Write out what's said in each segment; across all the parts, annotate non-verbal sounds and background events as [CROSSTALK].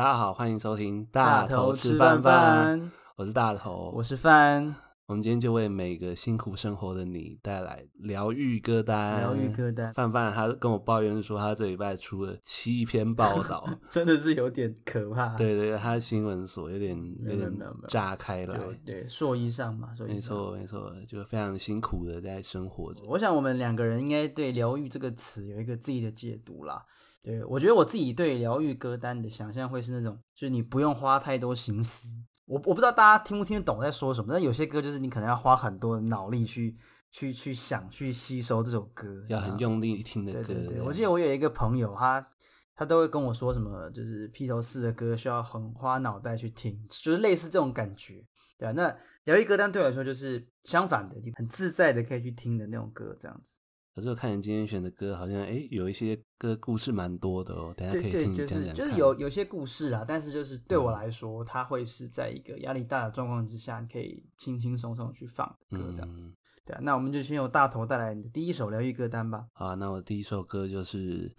大家好，欢迎收听大头吃饭饭。我是大头，我是饭。我们今天就为每个辛苦生活的你带来疗愈歌单。疗愈歌单。范范他跟我抱怨说，他这礼拜出了七篇报道，[LAUGHS] 真的是有点可怕。对对，他的新闻所有点有点炸开了。对，硕衣上嘛，硕一上。没错没错，就非常辛苦的在生活着。我想我们两个人应该对“疗愈”这个词有一个自己的解读啦。对，我觉得我自己对疗愈歌单的想象会是那种，就是你不用花太多心思。我我不知道大家听不听得懂在说什么，但有些歌就是你可能要花很多的脑力去去去想去吸收这首歌，要很用力听的歌。对对对，我记得我有一个朋友，他他都会跟我说什么，就是披头士的歌需要很花脑袋去听，就是类似这种感觉。对啊，那疗愈歌单对我来说就是相反的，你很自在的可以去听的那种歌，这样子。可是我看你今天选的歌，好像哎，有一些歌故事蛮多的哦。等下可以听你讲讲。就是就是有有些故事啊，但是就是对我来说，它会是在一个压力大的状况之下，你可以轻轻松松去放歌这样子。嗯、对啊，那我们就先由大头带来你的第一首疗愈歌单吧。好，那我第一首歌就是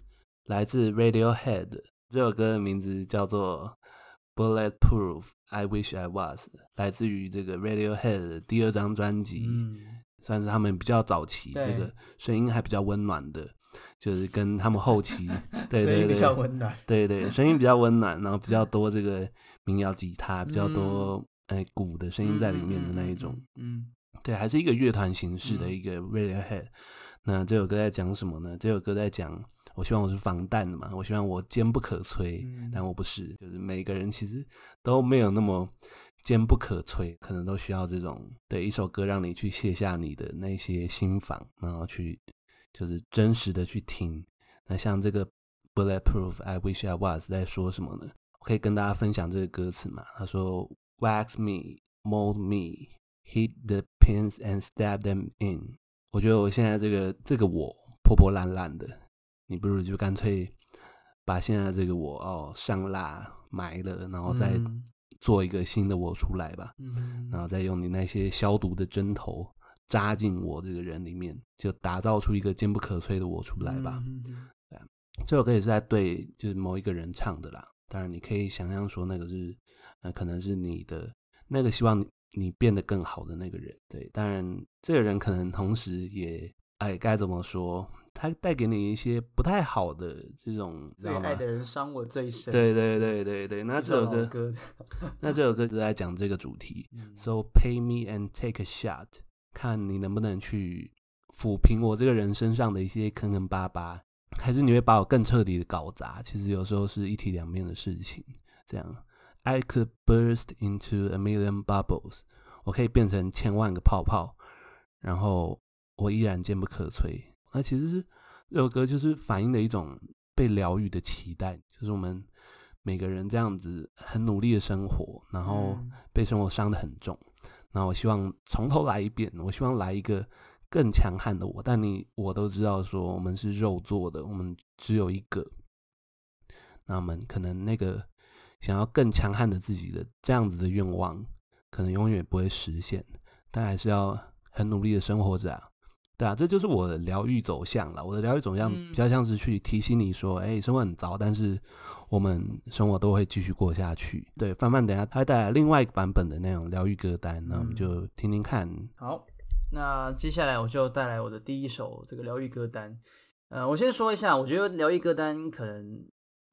来自 Radiohead，这首歌的名字叫做 Bulletproof I Wish I Was，来自于这个 Radiohead 的第二张专辑。嗯算是他们比较早期，这个声音还比较温暖的，就是跟他们后期，对对对，比较温暖，对对，声音比较温暖，然后比较多这个民谣吉他，比较多哎鼓的声音在里面的那一种，嗯，对，还是一个乐团形式的一个 Radiohead。那这首歌在讲什么呢？这首歌在讲，我希望我是防弹的嘛，我希望我坚不可摧，但我不是，就是每个人其实都没有那么。坚不可摧，可能都需要这种的一首歌，让你去卸下你的那些心防，然后去就是真实的去听。那像这个 Bulletproof I Wish I Was 在说什么呢？我可以跟大家分享这个歌词嘛？他说：Wax me, mold me, hit the pins and stab them in。我觉得我现在这个这个我破破烂烂的，你不如就干脆把现在这个我哦上蜡埋了，然后再。嗯做一个新的我出来吧，嗯，然后再用你那些消毒的针头扎进我这个人里面，就打造出一个坚不可摧的我出来吧。嗯，对，这首歌也是在对就是某一个人唱的啦。当然，你可以想象说那个是，呃，可能是你的那个希望你变得更好的那个人。对，当然这个人可能同时也，哎，该怎么说？他带给你一些不太好的这种，最爱的人伤我最深。对对对对对，那这首歌，歌那这首歌就在讲这个主题。嗯、So pay me and take a shot，看你能不能去抚平我这个人身上的一些坑坑巴巴，还是你会把我更彻底的搞砸？其实有时候是一体两面的事情。这样，I could burst into a million bubbles，我可以变成千万个泡泡，然后我依然坚不可摧。那其实是这首歌，就是反映的一种被疗愈的期待，就是我们每个人这样子很努力的生活，然后被生活伤得很重。那我希望从头来一遍，我希望来一个更强悍的我。但你我都知道，说我们是肉做的，我们只有一个。那我们可能那个想要更强悍的自己的这样子的愿望，可能永远不会实现。但还是要很努力的生活着啊。对啊，这就是我的疗愈走向了。我的疗愈走向比较像是去提醒你说，哎、嗯，生活很糟，但是我们生活都会继续过下去。对，范范，等一下他会带来另外一个版本的那种疗愈歌单，那我们就听听看。好，那接下来我就带来我的第一首这个疗愈歌单。呃，我先说一下，我觉得疗愈歌单可能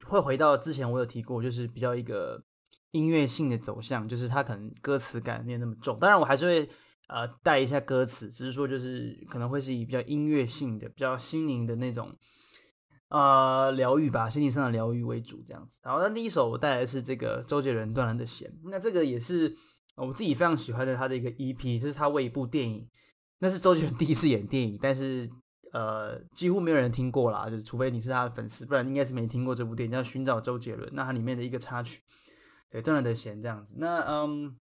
会回到之前我有提过，就是比较一个音乐性的走向，就是它可能歌词感没有那么重。当然，我还是会。呃，带一下歌词，只是说就是可能会是以比较音乐性的、比较心灵的那种呃疗愈吧，心理上的疗愈为主这样子。好，那第一首我带来的是这个周杰伦《断了的弦》，那这个也是我自己非常喜欢的他的一个 EP，就是他为一部电影，那是周杰伦第一次演电影，但是呃几乎没有人听过啦，就是除非你是他的粉丝，不然应该是没听过这部电影叫《寻找周杰伦》，那它里面的一个插曲，对，《断了的弦》这样子。那嗯，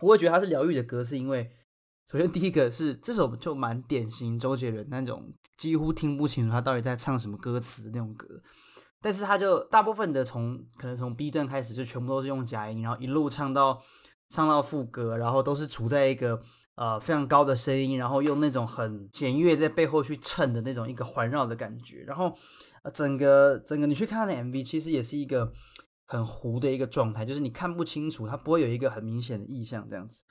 我会觉得它是疗愈的歌，是因为。首先，第一个是这首就蛮典型周杰伦那种几乎听不清楚他到底在唱什么歌词的那种歌，但是他就大部分的从可能从 B 段开始就全部都是用假音，然后一路唱到唱到副歌，然后都是处在一个呃非常高的声音，然后用那种很弦乐在背后去衬的那种一个环绕的感觉，然后整个整个你去看他的 MV，其实也是一个很糊的一个状态，就是你看不清楚，它不会有一个很明显的意象这样子。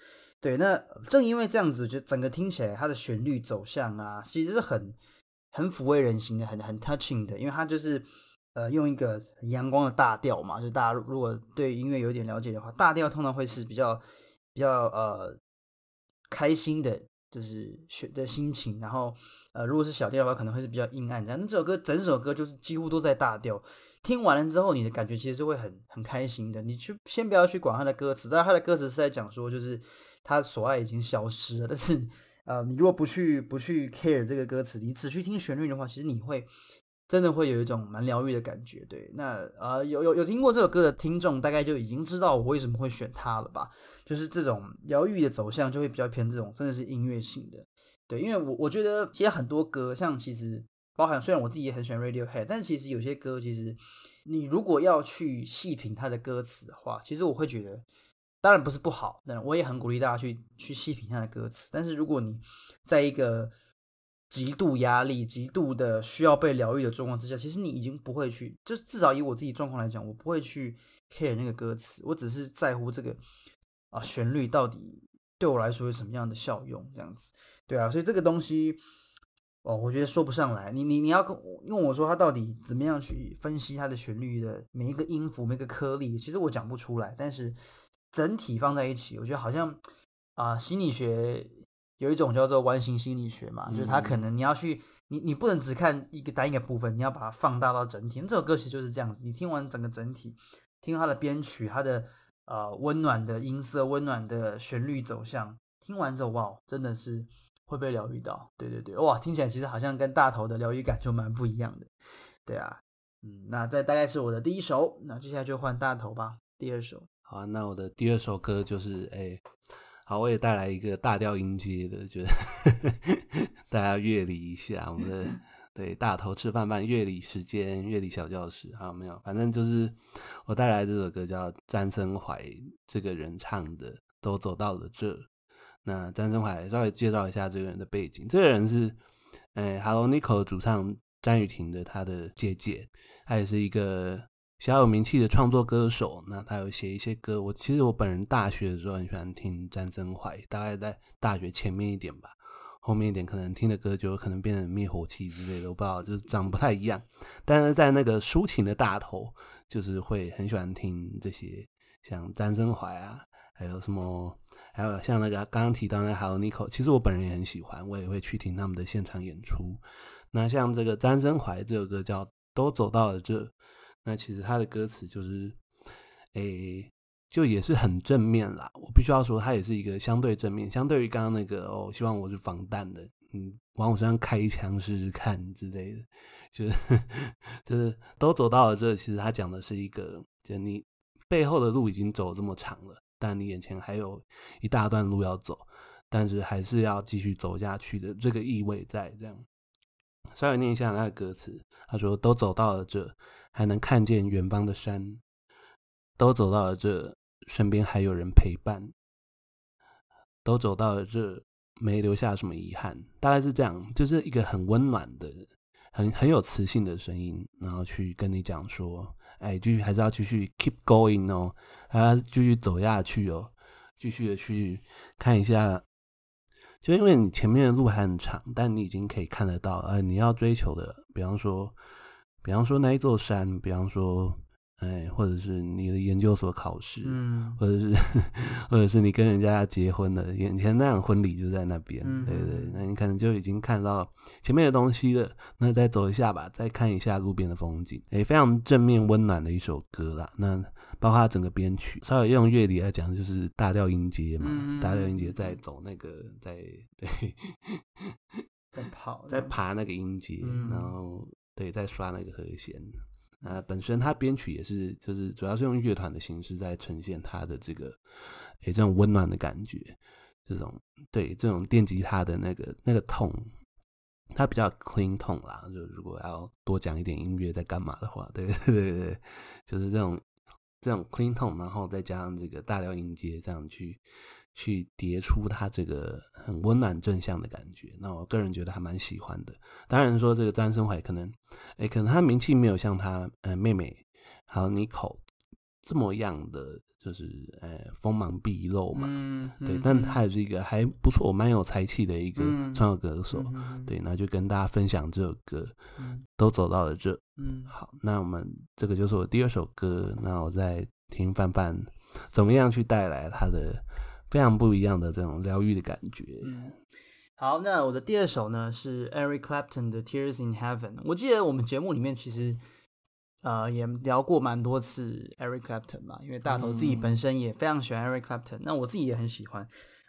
对，那正因为这样子，就整个听起来它的旋律走向啊，其实是很很抚慰人心的，很很 touching 的，因为它就是呃用一个阳光的大调嘛，就大家如果对音乐有点了解的话，大调通常会是比较比较呃开心的，就是选的心情，然后呃如果是小调的话，可能会是比较阴暗这样。那这首歌整首歌就是几乎都在大调。听完了之后，你的感觉其实是会很很开心的。你去先不要去管他的歌词，但是他的歌词是在讲说，就是他所爱已经消失了。[LAUGHS] 但是，呃，你如果不去不去 care 这个歌词，你只去听旋律的话，其实你会真的会有一种蛮疗愈的感觉。对，那呃，有有有听过这首歌的听众，大概就已经知道我为什么会选它了吧？就是这种疗愈的走向，就会比较偏这种真的是音乐性的。对，因为我我觉得其实很多歌，像其实。包含虽然我自己也很喜欢 Radiohead，但其实有些歌，其实你如果要去细品它的歌词的话，其实我会觉得，当然不是不好，但我也很鼓励大家去去细品它的歌词。但是如果你在一个极度压力、极度的需要被疗愈的状况之下，其实你已经不会去，就至少以我自己状况来讲，我不会去 care 那个歌词，我只是在乎这个啊旋律到底对我来说有什么样的效用，这样子，对啊，所以这个东西。哦，我觉得说不上来。你你你要跟问我说他到底怎么样去分析它的旋律的每一个音符、每个颗粒，其实我讲不出来。但是整体放在一起，我觉得好像啊、呃，心理学有一种叫做完形心理学嘛，就是它可能你要去你你不能只看一个单一个部分，你要把它放大到整体。那这首歌其实就是这样子，你听完整个整体，听它的编曲，它的呃温暖的音色、温暖的旋律走向，听完之后哇，真的是。会被疗愈到，对对对，哇，听起来其实好像跟大头的疗愈感就蛮不一样的，对啊，嗯，那这大概是我的第一首，那接下来就换大头吧，第二首。好，啊那我的第二首歌就是，哎，好，我也带来一个大调音阶的，觉得 [LAUGHS] 大家乐理一下，我们的 [LAUGHS] 对大头吃饭饭乐理时间，乐理小教室，好，没有，反正就是我带来这首歌叫詹森怀这个人唱的，都走到了这。那詹森怀稍微介绍一下这个人的背景，这个人是，诶，Hello Nico 主唱詹雨婷的他的姐姐，她也是一个小有名气的创作歌手。那他有写一些歌，我其实我本人大学的时候很喜欢听詹森怀，大概在大学前面一点吧，后面一点可能听的歌就有可能变成灭火器之类的，我不知道，就是长不太一样。但是在那个抒情的大头，就是会很喜欢听这些，像詹森怀啊，还有什么。还有像那个刚刚提到那个 Hello Nico，其实我本人也很喜欢，我也会去听他们的现场演出。那像这个詹森怀这首歌叫《都走到了这》，那其实他的歌词就是，诶，就也是很正面啦。我必须要说，他也是一个相对正面，相对于刚刚那个哦，希望我是防弹的，嗯，往我身上开一枪试试看之类的，就是 [LAUGHS] 就是都走到了这。其实他讲的是一个，就你背后的路已经走这么长了。但你眼前还有一大段路要走，但是还是要继续走下去的这个意味在这样。稍微念一下那个歌词，他说：“都走到了这，还能看见远方的山；都走到了这，身边还有人陪伴；都走到了这，没留下什么遗憾。”大概是这样，就是一个很温暖的、很很有磁性的声音，然后去跟你讲说。哎，继续还是要继续 keep going 哦，还要继续走下去哦，继续的去看一下，就因为你前面的路还很长，但你已经可以看得到，呃，你要追求的，比方说，比方说那一座山，比方说。哎，或者是你的研究所考试，嗯，或者是，或者是你跟人家结婚的，眼前那场婚礼就在那边，嗯，对对，那你可能就已经看到前面的东西了。那再走一下吧，再看一下路边的风景，哎，非常正面温暖的一首歌啦。那包括它整个编曲，稍微用乐理来讲，就是大调音阶嘛，嗯，大调音阶在走那个，在对，在跑，[LAUGHS] 在爬那个音阶，嗯，然后对，在刷那个和弦。呃，本身它编曲也是，就是主要是用乐团的形式在呈现它的这个，诶，这种温暖的感觉，这种对这种电吉他的那个那个痛，它比较 clean 痛啦。就如果要多讲一点音乐在干嘛的话，对 [LAUGHS] 对对对，就是这种这种 clean tone，，然后再加上这个大调音阶，这样去。去叠出它这个很温暖正向的感觉，那我个人觉得还蛮喜欢的。当然说这个张生怀可能，哎，可能他名气没有像他呃妹妹还有 Nico 这么样的，就是呃锋芒毕露嘛，嗯、对，但他也是一个还不错、蛮有才气的一个创作歌手，嗯、对，那就跟大家分享这首歌，嗯、都走到了这，嗯，好，那我们这个就是我第二首歌，那我再听范范怎么样去带来他的非常不一样的这种疗愈的感觉，嗯。好，那我的第二首呢是 Eric Clapton 的《Tears in Heaven》。我记得我们节目里面其实呃也聊过蛮多次 Eric Clapton 嘛，因为大头自己本身也非常喜欢 Eric Clapton，、嗯、那我自己也很喜欢。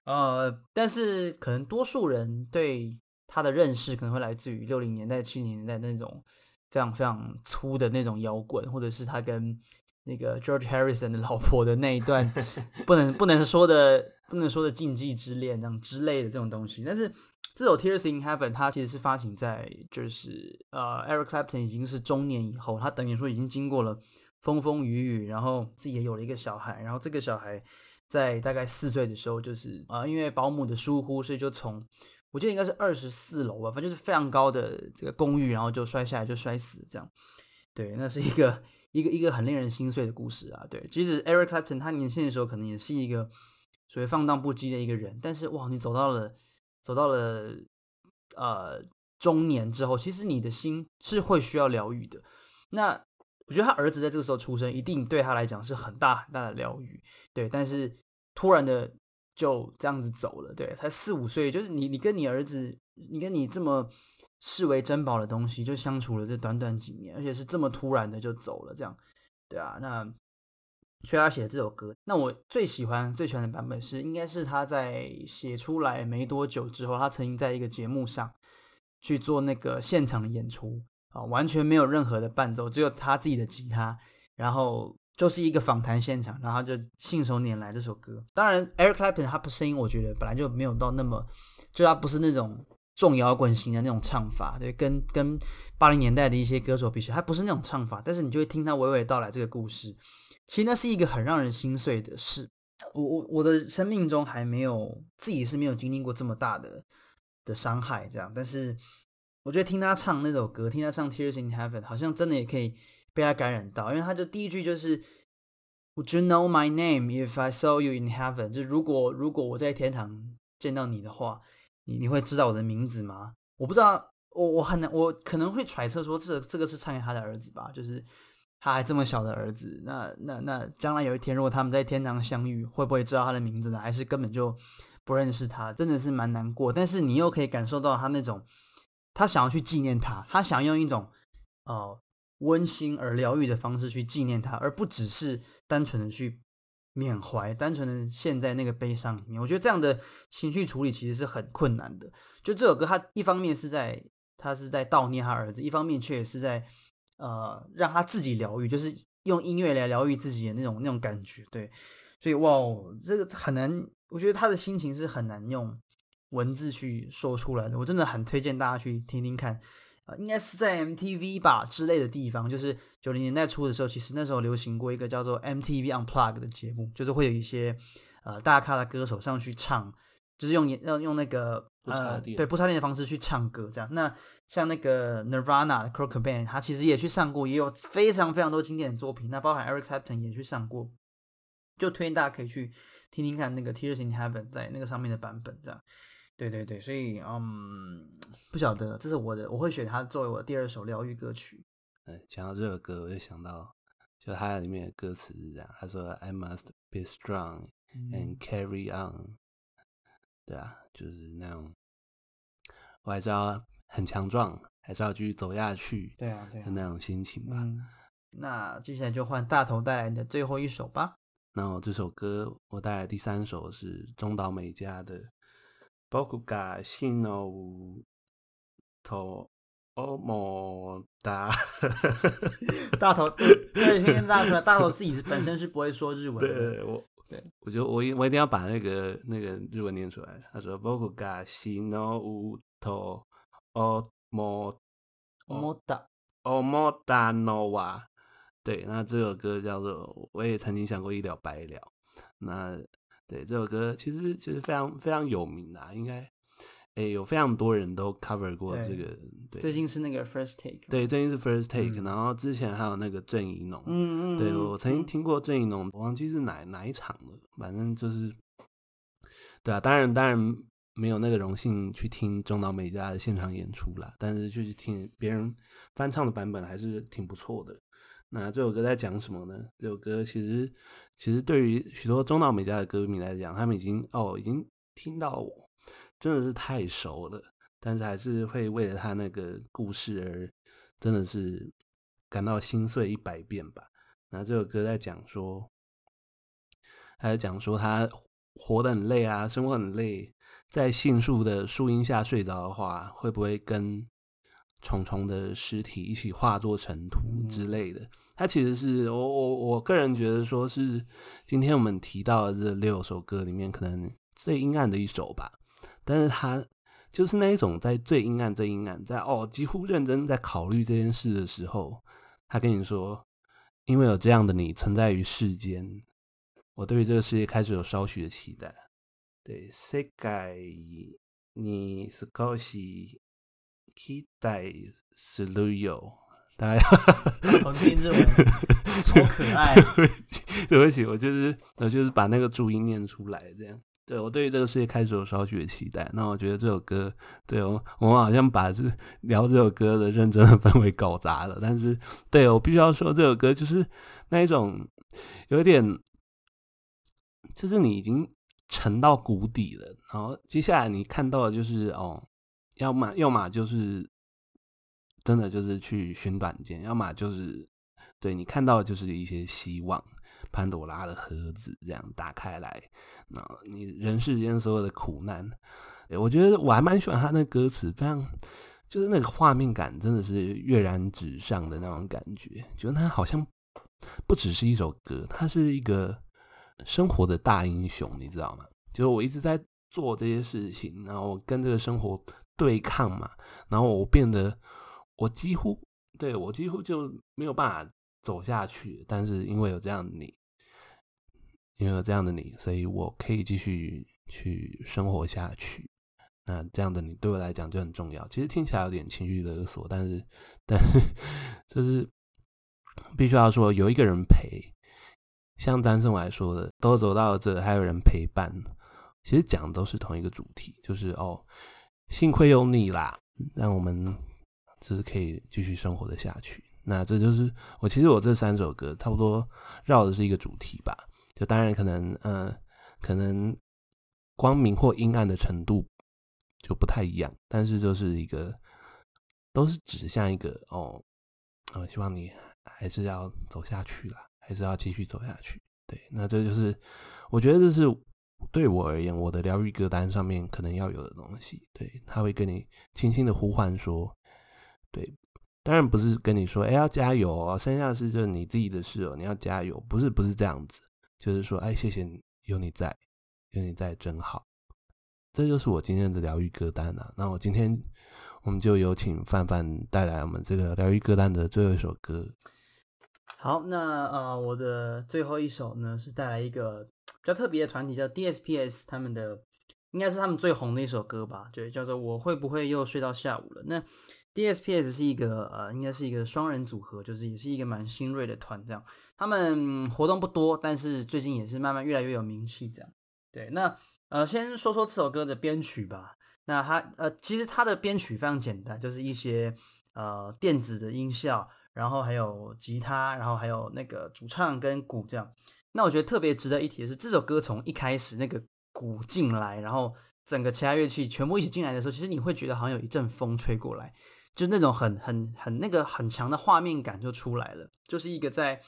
呃，但是可能多数人对他的认识可能会来自于六零年代、七零年代那种非常非常粗的那种摇滚，或者是他跟那个 George Harrison 的老婆的那一段 [LAUGHS] 不能不能说的。不能说的禁忌之恋这样之类的这种东西，但是这首《Tears in Heaven》它其实是发行在就是呃，Eric Clapton 已经是中年以后，他等于说已经经过了风风雨雨，然后自己也有了一个小孩，然后这个小孩在大概四岁的时候，就是啊、呃，因为保姆的疏忽，所以就从我记得应该是二十四楼吧，反正就是非常高的这个公寓，然后就摔下来就摔死这样。对，那是一个一个一个很令人心碎的故事啊。对，其实 Eric Clapton 他年轻的时候可能也是一个。所谓放荡不羁的一个人，但是哇，你走到了，走到了，呃，中年之后，其实你的心是会需要疗愈的。那我觉得他儿子在这个时候出生，一定对他来讲是很大很大的疗愈。对，但是突然的就这样子走了，对，才四五岁，就是你，你跟你儿子，你跟你这么视为珍宝的东西，就相处了这短短几年，而且是这么突然的就走了，这样，对啊，那。所以他写的这首歌，那我最喜欢、最喜欢的版本是，应该是他在写出来没多久之后，他曾经在一个节目上去做那个现场的演出啊，完全没有任何的伴奏，只有他自己的吉他，然后就是一个访谈现场，然后就信手拈来这首歌。当然，Eric Clapton 他的声音，我觉得本来就没有到那么，就他不是那种重摇滚型的那种唱法，对，跟跟八零年代的一些歌手比起来，他不是那种唱法，但是你就会听他娓娓道来这个故事。其实那是一个很让人心碎的事。我我我的生命中还没有自己是没有经历过这么大的的伤害，这样。但是我觉得听他唱那首歌，听他唱《Tears in Heaven》，好像真的也可以被他感染到。因为他就第一句就是 “Would you know my name if I saw you in heaven？” 就如果如果我在天堂见到你的话，你你会知道我的名字吗？我不知道，我我很难，我可能会揣测说这这个是唱给他的儿子吧，就是。他还这么小的儿子，那那那将来有一天，如果他们在天堂相遇，会不会知道他的名字呢？还是根本就不认识他？真的是蛮难过。但是你又可以感受到他那种，他想要去纪念他，他想用一种哦温馨而疗愈的方式去纪念他，而不只是单纯的去缅怀，单纯的陷在那个悲伤里面。我觉得这样的情绪处理其实是很困难的。就这首歌，他一方面是在他是在悼念他儿子，一方面却也是在。呃，让他自己疗愈，就是用音乐来疗愈自己的那种那种感觉，对，所以哇，这个很难，我觉得他的心情是很难用文字去说出来的。我真的很推荐大家去听听看，呃，应该是在 MTV 吧之类的地方，就是九零年代初的时候，其实那时候流行过一个叫做 MTV Unplugged 的节目，就是会有一些呃大咖的歌手上去唱。就是用用用那个呃，对，不插电的方式去唱歌，这样。那像那个 Nirvana 的 Kurt Cobain，他其实也去上过，也有非常非常多经典的作品。那包含 Eric Clapton 也去上过，就推荐大家可以去听听看那个 Tears in Heaven 在那个上面的版本，这样。对对对，所以嗯，不晓得，这是我的，我会选它作为我的第二首疗愈歌曲。嗯，讲到这首歌，我就想到，就它里面的歌词是这样，他说：“I must be strong and carry on。嗯”对啊，就是那种，我还是要很强壮，还是要继续走下去。对啊，对啊，那种心情吧。嗯，那接下来就换大头带来的最后一首吧。那我这首歌，我带来第三首是中岛美嘉的《仆が死のうと思った》。大[LAUGHS] 头，对，先跟大家说，大头自己本身是不会说日文的。对，我。 对，我觉得我一我一定要把那个那个日文念出来。他说：“仆が死のうと思った思ったのは。”对，那这首歌叫做，我也曾经想过一了百了。那对这首歌其实其实非常非常有名啊，应该 哎，有非常多人都 cover 过这个。对，最近是那个 First Take。对，最近是 First Take，、嗯、然后之前还有那个郑宜农。嗯嗯。对，我曾经听过郑宜农，我忘记是哪哪一场了，反正就是，对啊，当然当然没有那个荣幸去听中岛美嘉的现场演出啦，但是就是听别人翻唱的版本还是挺不错的。那这首歌在讲什么呢？这首歌其实其实对于许多中岛美嘉的歌迷来讲，他们已经哦已经听到我。真的是太熟了，但是还是会为了他那个故事而真的是感到心碎一百遍吧。那这首歌在讲说，还在讲说他活得很累啊，生活很累，在杏树的树荫下睡着的话，会不会跟虫虫的尸体一起化作尘土之类的？他其实是我我我个人觉得说是今天我们提到的这六首歌里面，可能最阴暗的一首吧。但是他就是那一种在最阴暗、最阴暗，在哦几乎认真在考虑这件事的时候，他跟你说：“因为有这样的你存在于世间，我对于这个世界开始有少许的期待。”对，世界に少し期待するよ。大家好听日文，[LAUGHS] 超可爱。[LAUGHS] 对不起，我就是我就是把那个注音念出来，这样。 对，我对于这个世界开始有少许的期待。那我觉得这首歌，对我我们好像把这聊这首歌的认真的氛围搞砸了。但是，对我必须要说，这首歌就是那一种有点，就是你已经沉到谷底了，然后接下来你看到的就是哦，要么要么就是真的就是去寻短见，要么就是对你看到的就是一些希望。潘朵拉的盒子这样打开来，那你人世间所有的苦难，我觉得我还蛮喜欢他那歌词，这样就是那个画面感真的是跃然纸上的那种感觉，觉得他好像不只是一首歌，他是一个生活的大英雄，你知道吗？就是我一直在做这些事情，然后跟这个生活对抗嘛，然后我变得我几乎对我几乎就没有办法。走下去，但是因为有这样你，因为有这样的你，所以我可以继续去生活下去。那这样的你对我来讲就很重要。其实听起来有点情绪勒索，但是，但是就是必须要说有一个人陪，像单颂来说的，都走到了这，还有人陪伴。其实讲的都是同一个主题，就是哦，幸亏有你啦，让我们就是可以继续生活的下去。那这就是我其实我这三首歌差不多绕的是一个主题吧，就当然可能呃可能光明或阴暗的程度就不太一样，但是就是一个都是指向一个哦，呃希望你还是要走下去啦，还是要继续走下去。对，那这就是我觉得这是对我而言我的疗愈歌单上面可能要有的东西。对，他会跟你轻轻的呼唤说，对。当然不是跟你说，哎，要加油哦，剩下的事就是你自己的事哦，你要加油，不是不是这样子，就是说，哎，谢谢你，有你在，有你在真好，这就是我今天的疗愈歌单啊。那我今天我们就有请范范带来我们这个疗愈歌单的最后一首歌。好，那呃，我的最后一首呢是带来一个比较特别的团体，叫 DSPS，他们的应该是他们最红的一首歌吧，对，叫做我会不会又睡到下午了？那 DSPS 是一个呃，应该是一个双人组合，就是也是一个蛮新锐的团，这样。他们活动不多，但是最近也是慢慢越来越有名气，这样。对，那呃，先说说这首歌的编曲吧。那它呃，其实它的编曲非常简单，就是一些呃电子的音效，然后还有吉他，然后还有那个主唱跟鼓这样。那我觉得特别值得一提的是，这首歌从一开始那个鼓进来，然后整个其他乐器全部一起进来的时候，其实你会觉得好像有一阵风吹过来。就那种很很很那个很强的画面感就出来了，就是一个在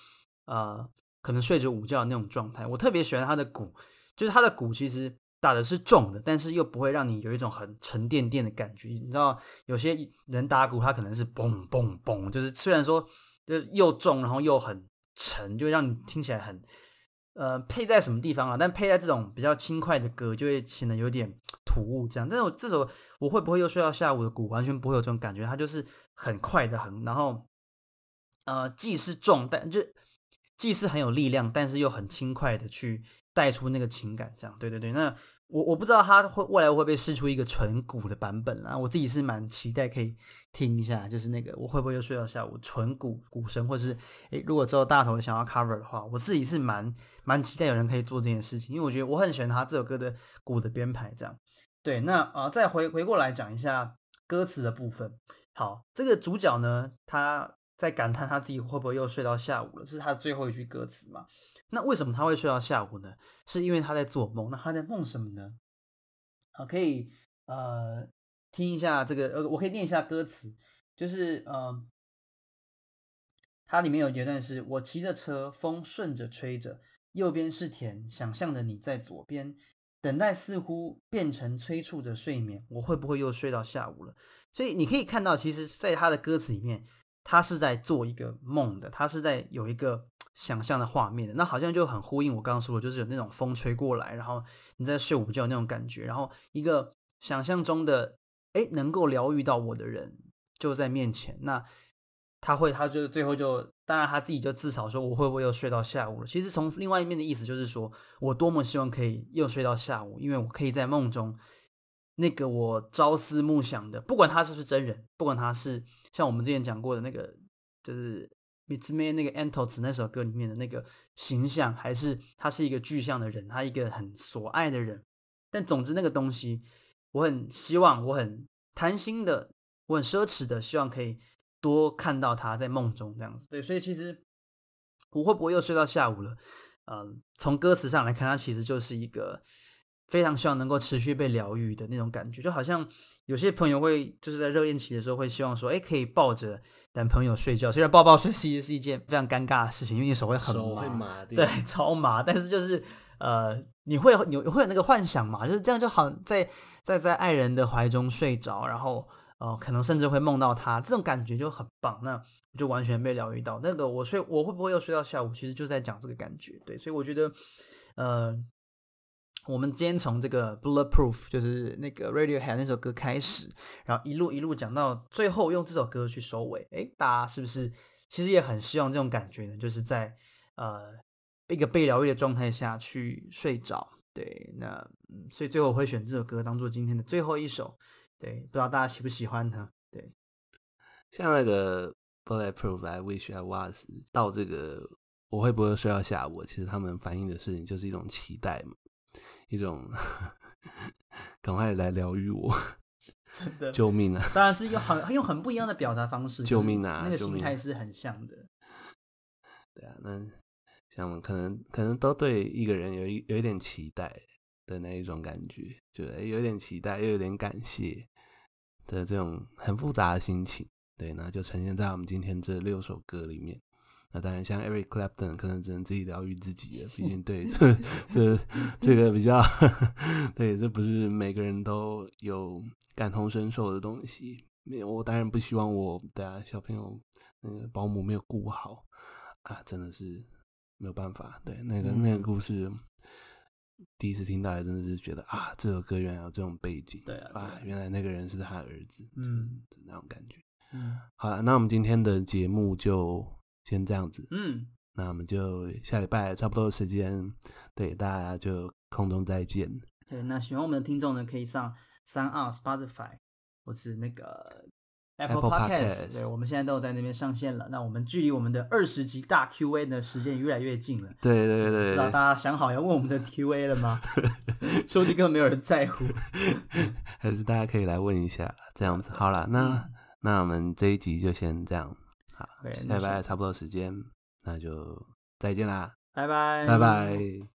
呃可能睡着午觉的那种状态。我特别喜欢他的鼓，就是他的鼓其实打的是重的，但是又不会让你有一种很沉甸甸的感觉。你知道有些人打鼓他可能是嘣嘣嘣，就是虽然说就是又重然后又很沉，就让你听起来很。呃，配在什么地方啊？但配在这种比较轻快的歌，就会显得有点突兀。这样，但是我这首我会不会又睡到下午的鼓，完全不会有这种感觉。它就是很快的很，然后呃，既是重，但就既是很有力量，但是又很轻快的去带出那个情感。这样，对对对。那我我不知道他会未来会不会试出一个纯鼓的版本啦，我自己是蛮期待可以听一下，就是那个我会不会又睡到下午纯鼓鼓声，或是诶，如果之后大头想要 cover 的话，我自己是蛮蛮期待有人可以做这件事情，因为我觉得我很喜欢他这首歌的鼓的编排，这样。对，那啊、再回回过来讲一下歌词的部分。好，这个主角呢，他在感叹他自己会不会又睡到下午了，这是他最后一句歌词嘛。那为什么他会睡到下午呢？是因为他在做梦。那他在梦什么呢？啊，可以呃听一下这个呃，我可以念一下歌词，就是呃，它里面有一段是：我骑着车，风顺着吹着，右边是田，想象的你在左边，等待似乎变成催促着睡眠。我会不会又睡到下午了？所以你可以看到，其实在他的歌词里面，他是在做一个梦的，他是在有一个。想象的画面的，那好像就很呼应我刚刚说的，就是有那种风吹过来，然后你在睡午觉那种感觉，然后一个想象中的诶能够疗愈到我的人就在面前，那他会，他就最后就，当然他自己就自嘲说，我会不会又睡到下午了？其实从另外一面的意思就是说，我多么希望可以又睡到下午，因为我可以在梦中那个我朝思暮想的，不管他是不是真人，不管他是像我们之前讲过的那个，就是。米兹梅那个 Antos 那首歌里面的那个形象，还是他是一个具象的人，他一个很所爱的人。但总之那个东西，我很希望，我很贪心的，我很奢侈的，希望可以多看到他在梦中这样子。对，所以其实我会不会又睡到下午了？嗯、呃，从歌词上来看，它其实就是一个非常希望能够持续被疗愈的那种感觉，就好像有些朋友会就是在热恋期的时候会希望说，哎，可以抱着。男朋友睡觉，虽然抱抱睡其实是一件非常尴尬的事情，因为你手会很麻，手会麻，对，超麻。但是就是呃，你会你会有那个幻想嘛？就是这样就好，在在在爱人的怀中睡着，然后呃，可能甚至会梦到他，这种感觉就很棒。那就完全被疗愈到。那个我睡我会不会又睡到下午？其实就在讲这个感觉。对，所以我觉得呃。我们今天从这个 Bulletproof，就是那个 Radiohead 那首歌开始，然后一路一路讲到最后，用这首歌去收尾。诶，大家是不是其实也很希望这种感觉呢？就是在呃一个被疗愈的状态下去睡着。对，那，所以最后我会选这首歌当做今天的最后一首。对，不知道大家喜不喜欢呢？对，像那个 Bulletproof I Wish I Was 到这个我会不会睡到下午？其实他们反映的事情就是一种期待嘛。一种赶快来疗愈我，真的救命啊！当然是一个很用很不一样的表达方式，[LAUGHS] 救命啊！那个心态是很像的。对啊，那像可能可能都对一个人有一有一点期待的那一种感觉，就有点期待又有点感谢的这种很复杂的心情。对，那就呈现在我们今天这六首歌里面。那当然，像 Eric Clapton 可能只能自己疗愈自己了。毕竟，对 [LAUGHS] 这这这个比较，[LAUGHS] 对，这不是每个人都有感同身受的东西。没有，我当然不希望我的、啊、小朋友那个保姆没有顾好啊，真的是没有办法。对，那个那个故事，第一次听到，还真的是觉得啊，这首歌原来有这种背景。对啊，啊，原来那个人是他儿子。嗯，那种感觉。嗯，好了，那我们今天的节目就。先这样子，嗯，那我们就下礼拜差不多的时间，对大家就空中再见。对，那喜欢我们的听众呢，可以上 SoundOn Spotify 或是那个 Apple Podcast。对，我们现在都有在那边上线了。那我们距离我们的二十集大 Q&A 的时间越来越近了。[LAUGHS] 对对对，对，不知道大家想好要问我们的 Q&A 了吗？[LAUGHS] [LAUGHS] 说不定根本没有人在乎，还是大家可以来问一下，这样子。好了，那、嗯、那我们这一集就先这样。好，拜拜，差不多时间，那就再见啦，拜拜，拜拜。